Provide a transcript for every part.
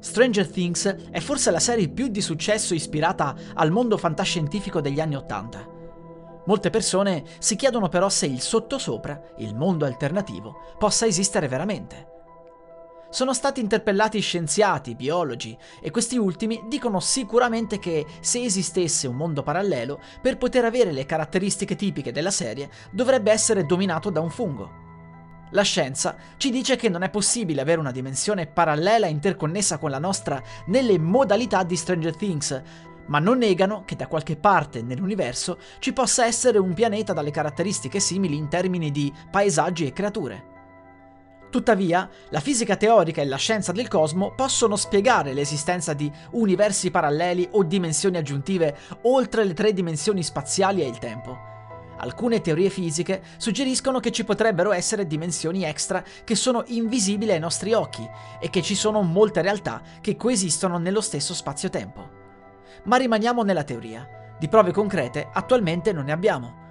Stranger Things è forse la serie più di successo ispirata al mondo fantascientifico degli anni Ottanta. Molte persone si chiedono però se il sottosopra, il mondo alternativo, possa esistere veramente. Sono stati interpellati scienziati, biologi, e questi ultimi dicono sicuramente che se esistesse un mondo parallelo, per poter avere le caratteristiche tipiche della serie, dovrebbe essere dominato da un fungo. La scienza ci dice che non è possibile avere una dimensione parallela interconnessa con la nostra nelle modalità di Stranger Things, ma non negano che da qualche parte nell'universo ci possa essere un pianeta dalle caratteristiche simili in termini di paesaggi e creature. Tuttavia, la fisica teorica e la scienza del cosmo possono spiegare l'esistenza di universi paralleli o dimensioni aggiuntive oltre le tre dimensioni spaziali e il tempo. Alcune teorie fisiche suggeriscono che ci potrebbero essere dimensioni extra che sono invisibili ai nostri occhi e che ci sono molte realtà che coesistono nello stesso spazio-tempo. Ma rimaniamo nella teoria. Di prove concrete attualmente non ne abbiamo.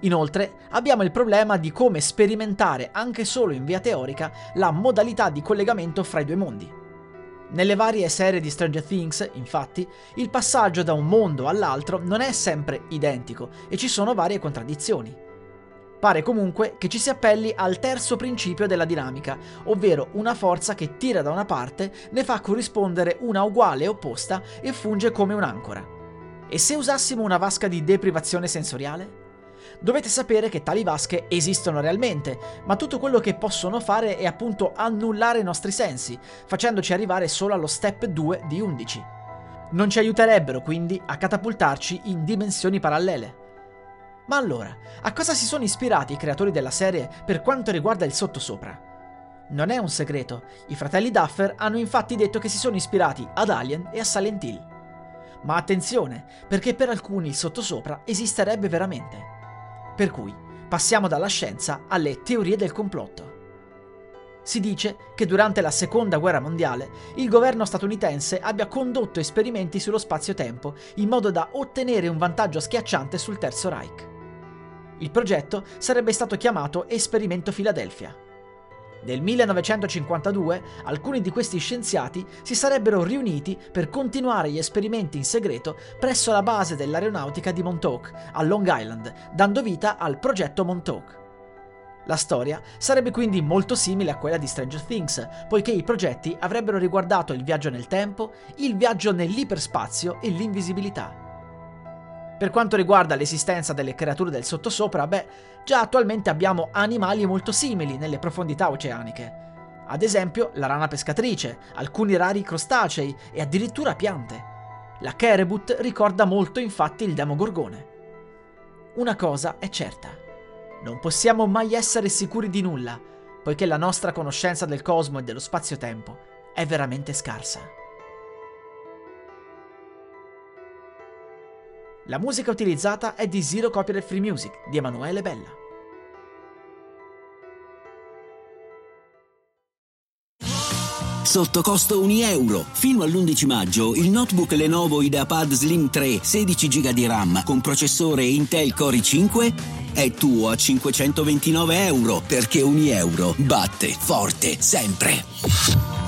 Inoltre abbiamo il problema di come sperimentare anche solo in via teorica la modalità di collegamento fra i due mondi. Nelle varie serie di Stranger Things, infatti, il passaggio da un mondo all'altro non è sempre identico e ci sono varie contraddizioni. Pare comunque che ci si appelli al terzo principio della dinamica, ovvero una forza che tira da una parte, ne fa corrispondere una uguale e opposta e funge come un'ancora. E se usassimo una vasca di deprivazione sensoriale? Dovete sapere che tali vasche esistono realmente, ma tutto quello che possono fare è appunto annullare i nostri sensi, facendoci arrivare solo allo step 2 di 11. Non ci aiuterebbero quindi a catapultarci in dimensioni parallele. Ma allora, a cosa si sono ispirati i creatori della serie per quanto riguarda il sottosopra? Non è un segreto, i fratelli Duffer hanno infatti detto che si sono ispirati ad Alien e a Silent Hill. Ma attenzione, perché per alcuni il sottosopra esisterebbe veramente. Per cui passiamo dalla scienza alle teorie del complotto. Si dice che durante la seconda guerra mondiale il governo statunitense abbia condotto esperimenti sullo spazio-tempo in modo da ottenere un vantaggio schiacciante sul Terzo Reich. Il progetto sarebbe stato chiamato Esperimento Philadelphia. Nel 1952 alcuni di questi scienziati si sarebbero riuniti per continuare gli esperimenti in segreto presso la base dell'aeronautica di Montauk, a Long Island, dando vita al progetto Montauk. La storia sarebbe quindi molto simile a quella di Stranger Things, poiché i progetti avrebbero riguardato il viaggio nel tempo, il viaggio nell'iperspazio e l'invisibilità. Per quanto riguarda l'esistenza delle creature del sottosopra, beh, già attualmente abbiamo animali molto simili nelle profondità oceaniche. Ad esempio la rana pescatrice, alcuni rari crostacei e addirittura piante. La Kerebut ricorda molto infatti il Demogorgone. Una cosa è certa. Non possiamo mai essere sicuri di nulla, poiché la nostra conoscenza del cosmo e dello spazio-tempo è veramente scarsa. La musica utilizzata è di Zero Copyright Free Music di Emanuele Bella. Sotto costo 1 euro. Fino all'11 maggio il notebook Lenovo IdeaPad Slim 3 16 GB di RAM con processore Intel Core i5 è tuo a 529 euro perché 1 euro batte forte sempre.